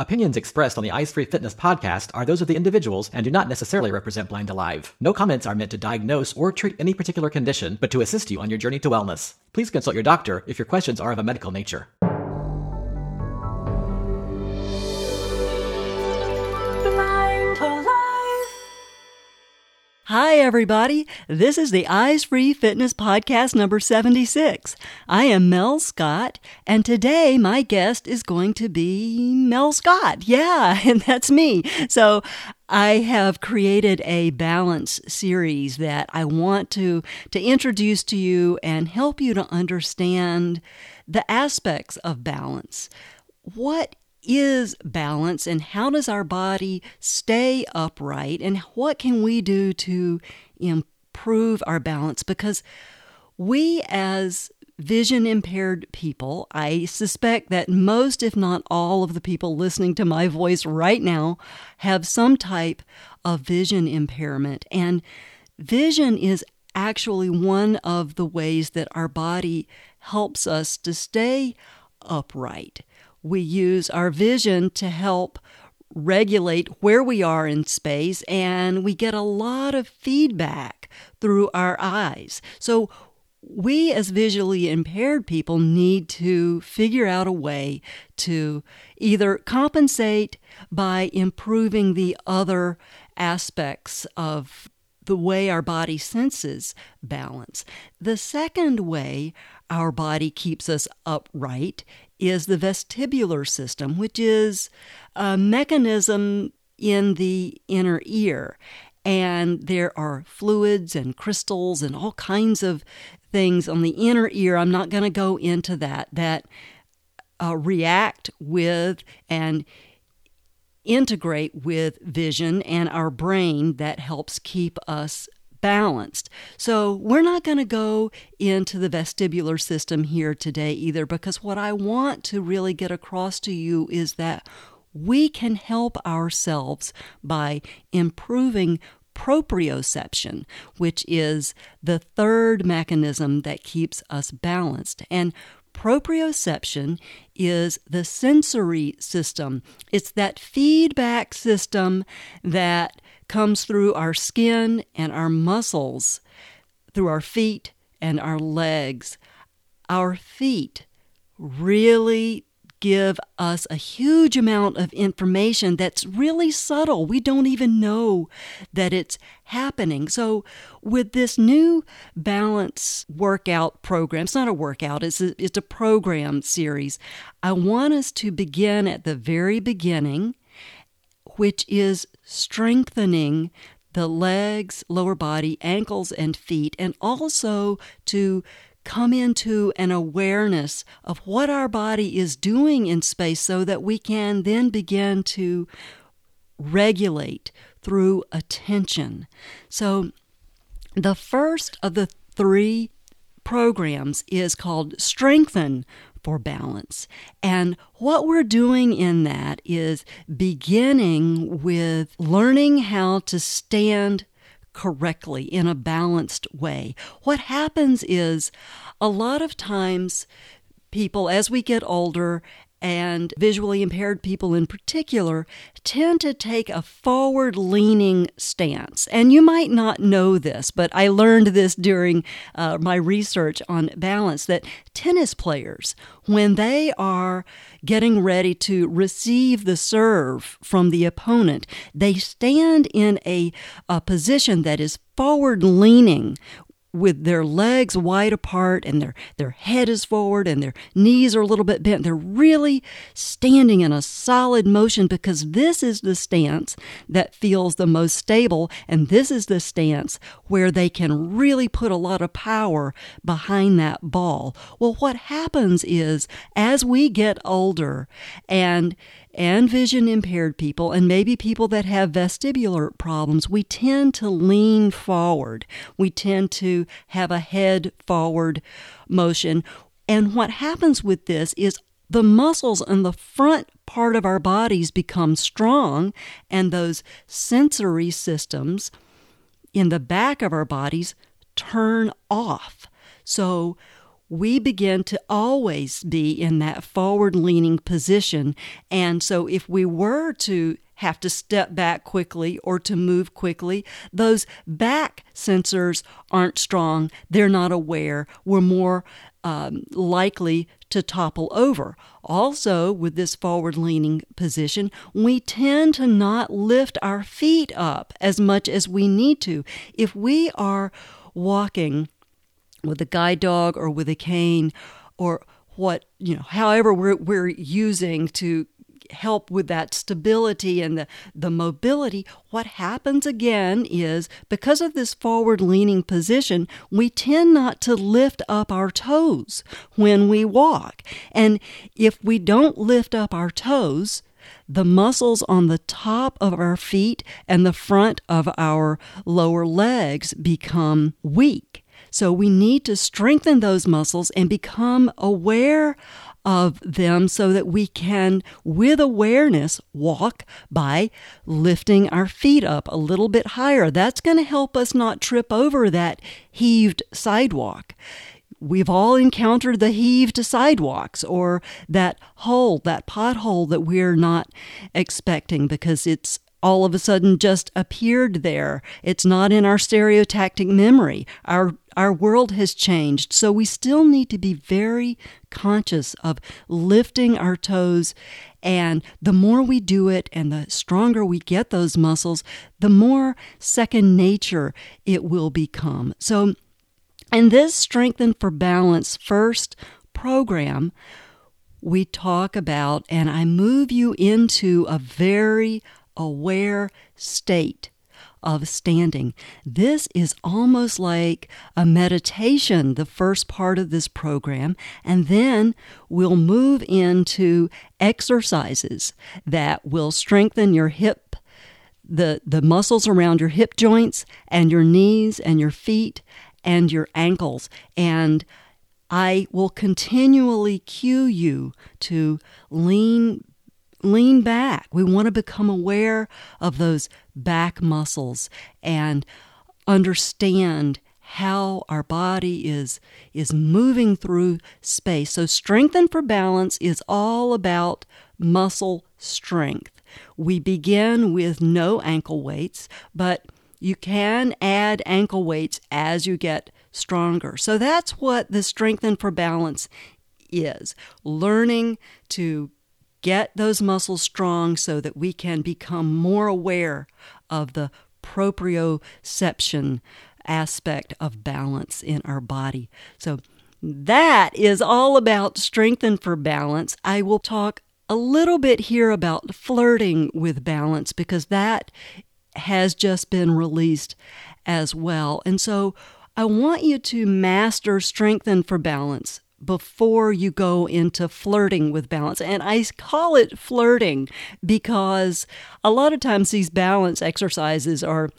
Opinions expressed on the Eyes Free Fitness podcast are those of the individuals and do not necessarily represent Blind Alive. No comments are meant to diagnose or treat any particular condition, but to assist you on your journey to wellness. Please consult your doctor if your questions are of a medical nature. Hi, everybody. This is the Eyes Free Fitness Podcast number 76. I am Mel Scott, and today my guest is going to be Mel Scott. Yeah, and that's me. So I have created a balance series that I want to, to introduce to you and help you to understand the aspects of balance. What is balance and how does our body stay upright and what can we do to improve our balance? Because we as vision impaired people i suspect that most if not all of the people listening to my voice right now have some type of vision impairment. And vision is actually one of the ways that our body helps us to stay upright we use our vision to help regulate where we are in space, and we get a lot of feedback through our eyes. So, we as visually impaired people need to figure out a way to either compensate by improving the other aspects of the way our body senses balance. The second way our body keeps us upright is the vestibular system, which is a mechanism in the inner ear. And there are fluids and crystals and all kinds of things on the inner ear. I'm not going to go into that, that uh, react with and integrate with vision and our brain that helps keep us balanced. So, we're not going to go into the vestibular system here today either, because what I want to really get across to you is that we can help ourselves by improving proprioception, which is the third mechanism that keeps us balanced. And proprioception is the sensory system, it's that feedback system that comes through our skin and our muscles, through our feet and our legs. Our feet really give us a huge amount of information that's really subtle. We don't even know that it's happening. So, with this new balance workout program, it's not a workout, it's a, it's a program series. I want us to begin at the very beginning which is strengthening the legs, lower body, ankles, and feet, and also to come into an awareness of what our body is doing in space so that we can then begin to regulate through attention. So, the first of the three programs is called Strengthen for balance. And what we're doing in that is beginning with learning how to stand correctly in a balanced way. What happens is a lot of times people, as we get older and visually impaired people in particular tend to take a forward leaning stance. And you might not know this, but I learned this during uh, my research on balance that tennis players, when they are getting ready to receive the serve from the opponent, they stand in a, a position that is forward leaning with their legs wide apart and their, their head is forward and their knees are a little bit bent. They're really standing in a solid motion because this is the stance that feels the most stable, and this is the stance where they can really put a lot of power behind that ball. Well, what happens is as we get older and and vision impaired people, and maybe people that have vestibular problems, we tend to lean forward. We tend to have a head forward motion. And what happens with this is the muscles in the front part of our bodies become strong, and those sensory systems in the back of our bodies turn off. So we begin to always be in that forward leaning position. And so, if we were to have to step back quickly or to move quickly, those back sensors aren't strong. They're not aware. We're more um, likely to topple over. Also, with this forward leaning position, we tend to not lift our feet up as much as we need to. If we are walking with a guide dog or with a cane or what, you know, however we're, we're using to help with that stability and the, the mobility, what happens again is because of this forward leaning position, we tend not to lift up our toes when we walk. And if we don't lift up our toes, the muscles on the top of our feet and the front of our lower legs become weak. So we need to strengthen those muscles and become aware of them so that we can, with awareness, walk by lifting our feet up a little bit higher. That's going to help us not trip over that heaved sidewalk. We've all encountered the heaved sidewalks or that hole, that pothole that we're not expecting because it's all of a sudden just appeared there. It's not in our stereotactic memory. Our our world has changed, so we still need to be very conscious of lifting our toes. And the more we do it and the stronger we get those muscles, the more second nature it will become. So, in this Strengthen for Balance first program, we talk about, and I move you into a very aware state of standing. This is almost like a meditation, the first part of this program, and then we'll move into exercises that will strengthen your hip the the muscles around your hip joints and your knees and your feet and your ankles and I will continually cue you to lean lean back. We want to become aware of those back muscles and understand how our body is is moving through space. So strengthen for balance is all about muscle strength. We begin with no ankle weights, but you can add ankle weights as you get stronger. So that's what the strengthen for balance is. Learning to get those muscles strong so that we can become more aware of the proprioception aspect of balance in our body. So that is all about strengthen for balance. I will talk a little bit here about flirting with balance because that has just been released as well. And so I want you to master strengthen for balance before you go into flirting with balance. And I call it flirting because a lot of times these balance exercises are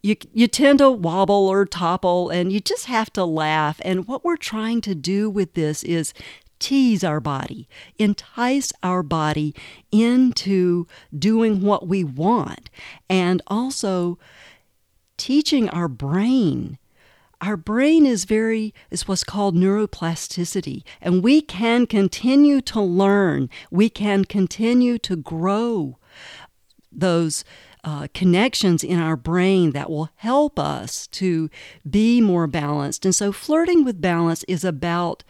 you you tend to wobble or topple and you just have to laugh and what we're trying to do with this is tease our body, entice our body into doing what we want and also teaching our brain our brain is very is what's called neuroplasticity and we can continue to learn. We can continue to grow those uh, connections in our brain that will help us to be more balanced. And so flirting with balance is about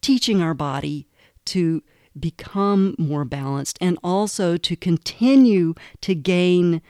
teaching our body to become more balanced and also to continue to gain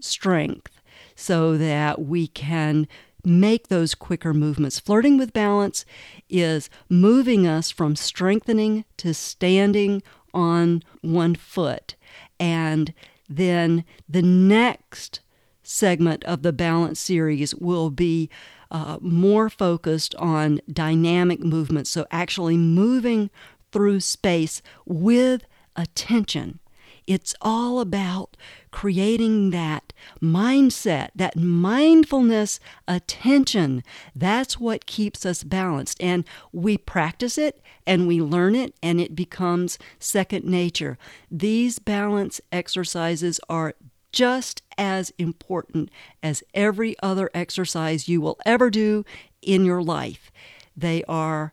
strength so that we can make those quicker movements. Flirting with balance is moving us from strengthening to standing on one foot. And then the next segment of the balance series will be uh, more focused on dynamic movements. So, actually moving through space with attention. It's all about creating that mindset, that mindfulness attention. That's what keeps us balanced. And we practice it and we learn it, and it becomes second nature. These balance exercises are just as important as every other exercise you will ever do in your life. They are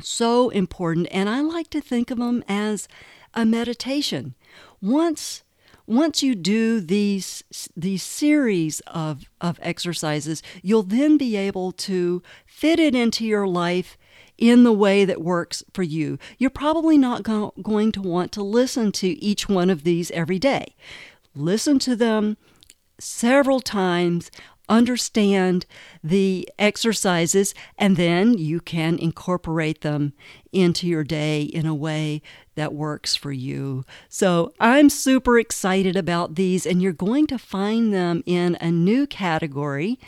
So important. And I like to think of them as a meditation. Once once you do these these series of, of exercises, you'll then be able to fit it into your life in the way that works for you. You're probably not go- going to want to listen to each one of these every day. Listen to them several times understand the exercises, and then you can incorporate them into your day in a way that works for you. So I'm super excited about these, and you're going to find them in a new category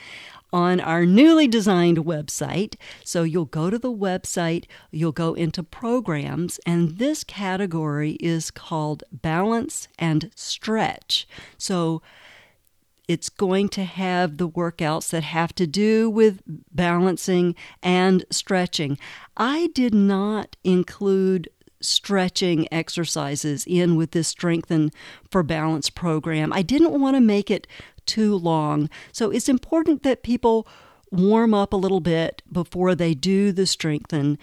on our newly designed website. So you'll go to the website, you'll go into programs, and this category is called balance and stretch. So it's going to have the workouts that have to do with balancing and stretching. I did not include stretching exercises in with this Strengthen for Balance program. I didn't want to make it too long. So it's important that people warm up a little bit before they do the strengthen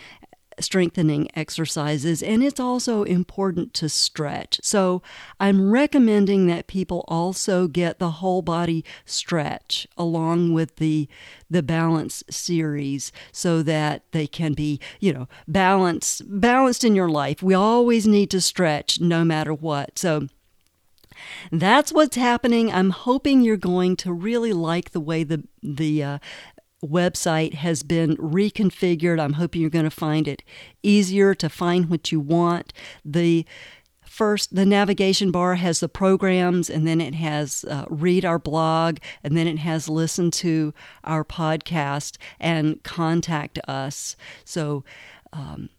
strengthening exercises, and it's also important to stretch. So, I'm recommending that people also get the whole body stretch along with the the balance series so that they can be, you know, balanced balanced in your life. We always need to stretch no matter what. So, that's what's happening. I'm hoping you're going to really like the way the the uh, website has been reconfigured. I'm hoping you're going to find it easier to find what you want. The first the navigation bar has the programs and then it has uh, read our blog and then it has listen to our podcast and contact us so um,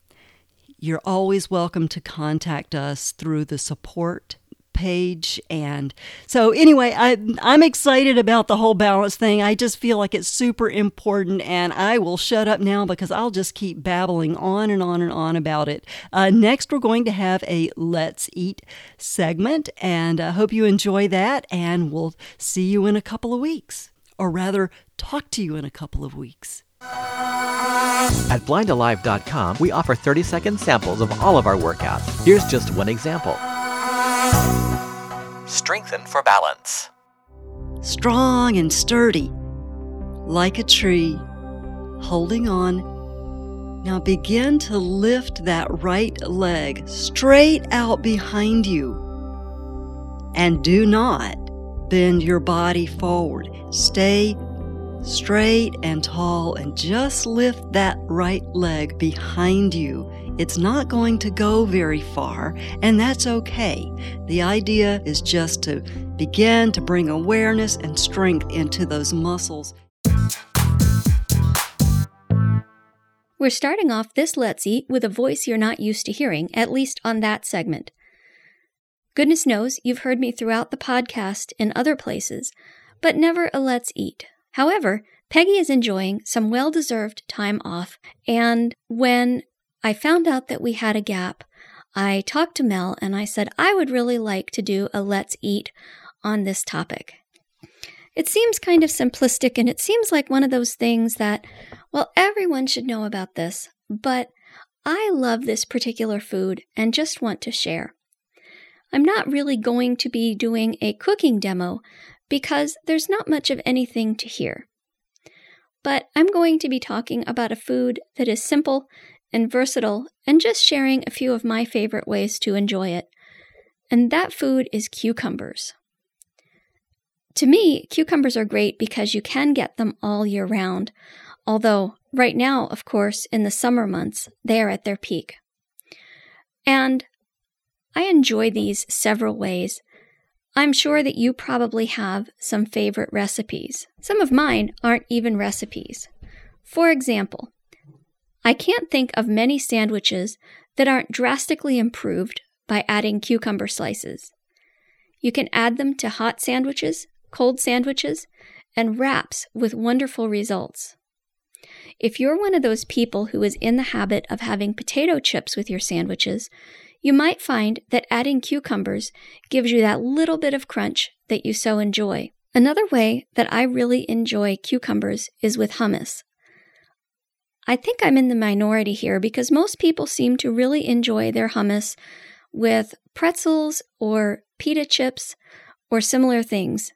you're always welcome to contact us through the support page. And so, anyway, I, I'm excited about the whole balance thing. I just feel like it's super important, and I will shut up now because I'll just keep babbling on and on and on about it. Uh, next, we're going to have a Let's Eat segment, and I hope you enjoy that, and we'll see you in a couple of weeks, or rather, talk to you in a couple of weeks. At blindalive.com, we offer 30 second samples of all of our workouts. Here's just one example. Strengthen for balance. Strong and sturdy, like a tree, holding on. Now begin to lift that right leg straight out behind you. And do not bend your body forward. Stay straight and tall and just lift that right leg behind you it's not going to go very far, and that's okay. The idea is just to begin to bring awareness and strength into those muscles. We're starting off this Let's Eat with a voice you're not used to hearing, at least on that segment. Goodness knows you've heard me throughout the podcast in other places, but never a Let's Eat. However, Peggy is enjoying some well deserved time off, and when I found out that we had a gap. I talked to Mel and I said I would really like to do a let's eat on this topic. It seems kind of simplistic and it seems like one of those things that, well, everyone should know about this, but I love this particular food and just want to share. I'm not really going to be doing a cooking demo because there's not much of anything to hear. But I'm going to be talking about a food that is simple and versatile, and just sharing a few of my favorite ways to enjoy it. And that food is cucumbers. To me, cucumbers are great because you can get them all year round, although right now, of course, in the summer months, they are at their peak. And I enjoy these several ways. I'm sure that you probably have some favorite recipes. Some of mine aren't even recipes. For example, I can't think of many sandwiches that aren't drastically improved by adding cucumber slices. You can add them to hot sandwiches, cold sandwiches, and wraps with wonderful results. If you're one of those people who is in the habit of having potato chips with your sandwiches, you might find that adding cucumbers gives you that little bit of crunch that you so enjoy. Another way that I really enjoy cucumbers is with hummus. I think I'm in the minority here because most people seem to really enjoy their hummus with pretzels or pita chips or similar things.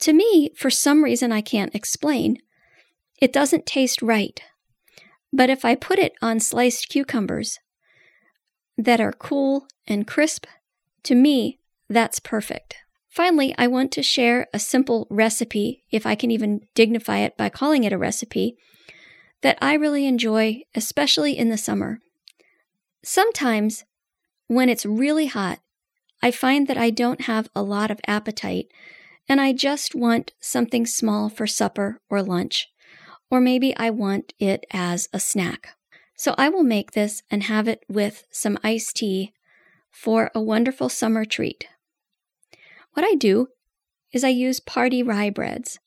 To me, for some reason I can't explain, it doesn't taste right. But if I put it on sliced cucumbers that are cool and crisp, to me, that's perfect. Finally, I want to share a simple recipe, if I can even dignify it by calling it a recipe, that I really enjoy, especially in the summer. Sometimes, when it's really hot, I find that I don't have a lot of appetite and I just want something small for supper or lunch. Or maybe I want it as a snack. So I will make this and have it with some iced tea for a wonderful summer treat. What I do is I use party rye breads.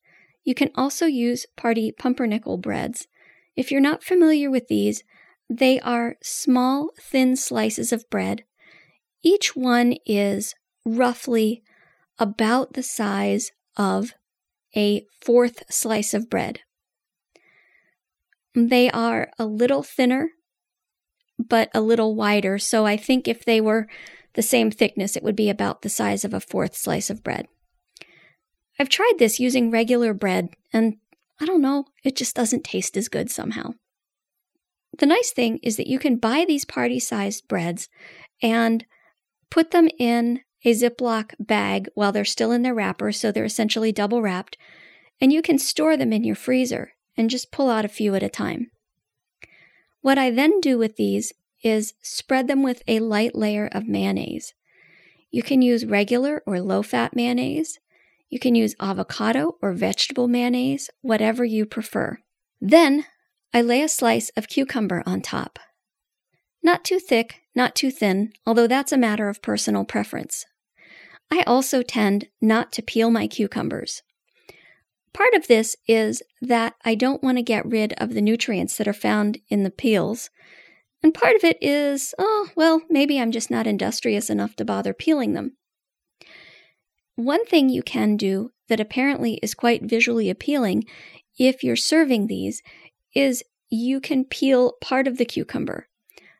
You can also use party pumpernickel breads. If you're not familiar with these, they are small, thin slices of bread. Each one is roughly about the size of a fourth slice of bread. They are a little thinner, but a little wider. So I think if they were the same thickness, it would be about the size of a fourth slice of bread. I've tried this using regular bread, and I don't know, it just doesn't taste as good somehow. The nice thing is that you can buy these party sized breads and put them in a Ziploc bag while they're still in their wrapper, so they're essentially double wrapped, and you can store them in your freezer and just pull out a few at a time. What I then do with these is spread them with a light layer of mayonnaise. You can use regular or low fat mayonnaise. You can use avocado or vegetable mayonnaise, whatever you prefer. Then I lay a slice of cucumber on top. Not too thick, not too thin, although that's a matter of personal preference. I also tend not to peel my cucumbers. Part of this is that I don't want to get rid of the nutrients that are found in the peels. And part of it is, oh, well, maybe I'm just not industrious enough to bother peeling them. One thing you can do that apparently is quite visually appealing if you're serving these is you can peel part of the cucumber.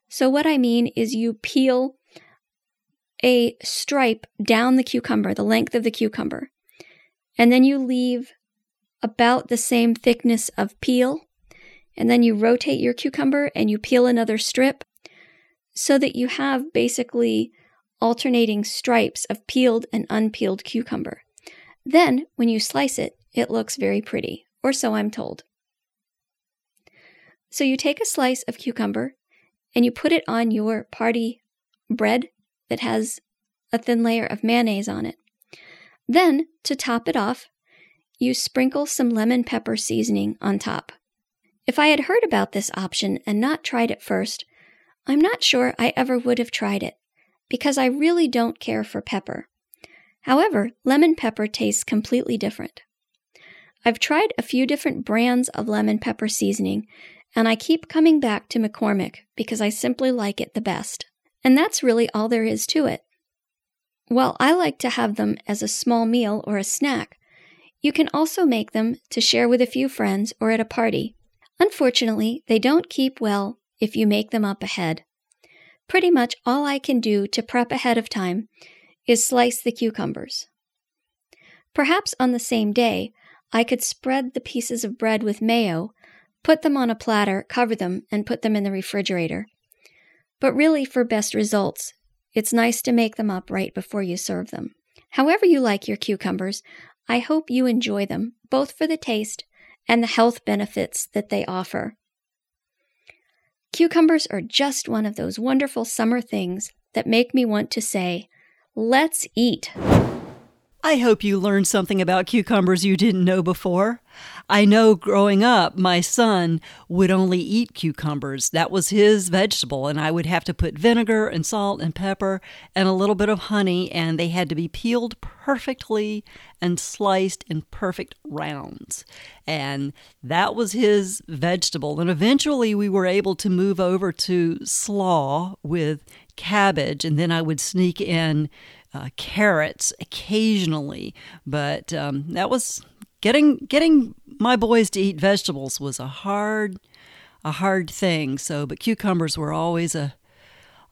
So, what I mean is you peel a stripe down the cucumber, the length of the cucumber, and then you leave about the same thickness of peel. And then you rotate your cucumber and you peel another strip so that you have basically alternating stripes of peeled and unpeeled cucumber. Then, when you slice it, it looks very pretty, or so I'm told. So you take a slice of cucumber and you put it on your party bread that has a thin layer of mayonnaise on it. Then, to top it off, you sprinkle some lemon pepper seasoning on top. If I had heard about this option and not tried it first, I'm not sure I ever would have tried it, because I really don't care for pepper. However, lemon pepper tastes completely different. I've tried a few different brands of lemon pepper seasoning, and I keep coming back to McCormick because I simply like it the best. And that's really all there is to it. While I like to have them as a small meal or a snack, you can also make them to share with a few friends or at a party. Unfortunately, they don't keep well if you make them up ahead. Pretty much all I can do to prep ahead of time is slice the cucumbers. Perhaps on the same day, I could spread the pieces of bread with mayo, put them on a platter, cover them, and put them in the refrigerator. But really, for best results, it's nice to make them up right before you serve them. However, you like your cucumbers, I hope you enjoy them, both for the taste and the health benefits that they offer. Cucumbers are just one of those wonderful summer things that make me want to say, let's eat. I hope you learned something about cucumbers you didn't know before. I know growing up, my son would only eat cucumbers. That was his vegetable, and I would have to put vinegar and salt and pepper and a little bit of honey, and they had to be peeled perfectly and sliced in perfect rounds. And that was his vegetable. And eventually, we were able to move over to slaw with cabbage, and then I would sneak in uh, carrots occasionally, but um, that was getting getting my boys to eat vegetables was a hard a hard thing. So, but cucumbers were always a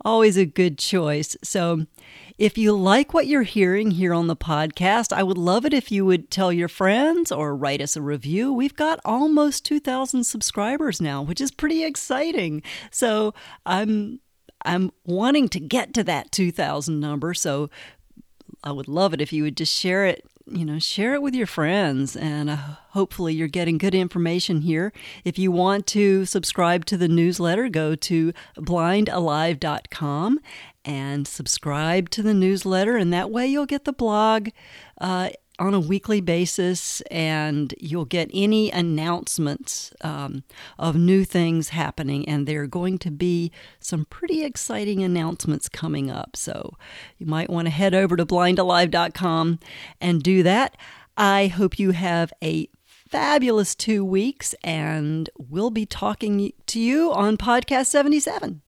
always a good choice. So, if you like what you're hearing here on the podcast, I would love it if you would tell your friends or write us a review. We've got almost 2,000 subscribers now, which is pretty exciting. So, I'm I'm wanting to get to that 2,000 number. So, I would love it if you would just share it you know, share it with your friends, and uh, hopefully, you're getting good information here. If you want to subscribe to the newsletter, go to blindalive.com and subscribe to the newsletter, and that way you'll get the blog uh, on a weekly basis and you'll get any announcements um, of new things happening. And there are going to be some pretty exciting announcements coming up. So you might want to head over to blindalive.com and do that. I hope you have a fabulous two weeks, and we'll be talking to you on podcast 77.